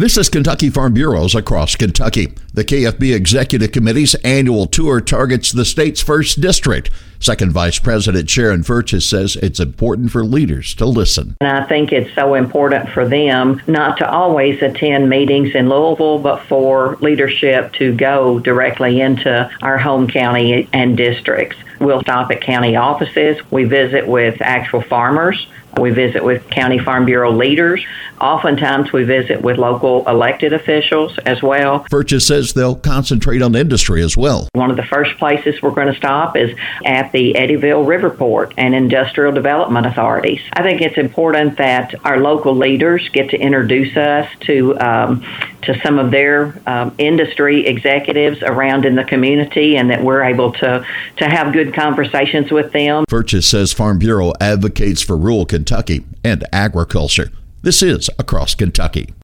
This is Kentucky Farm Bureaus across Kentucky. The KFB Executive Committee's annual tour targets the state's first district. Second Vice President Sharon Furches says it's important for leaders to listen. And I think it's so important for them not to always attend meetings in Louisville, but for leadership to go directly into our home county and districts. We'll stop at county offices. We visit with actual farmers. We visit with County Farm Bureau leaders. Oftentimes, we visit with local elected officials as well. Furches says they'll concentrate on industry as well. One of the first places we're going to stop is at the Eddyville Riverport and Industrial Development Authorities. I think it's important that our local leaders get to introduce us to um, to some of their um, industry executives around in the community, and that we're able to to have good conversations with them. Furches says Farm Bureau advocates for rural Kentucky and agriculture. This is Across Kentucky.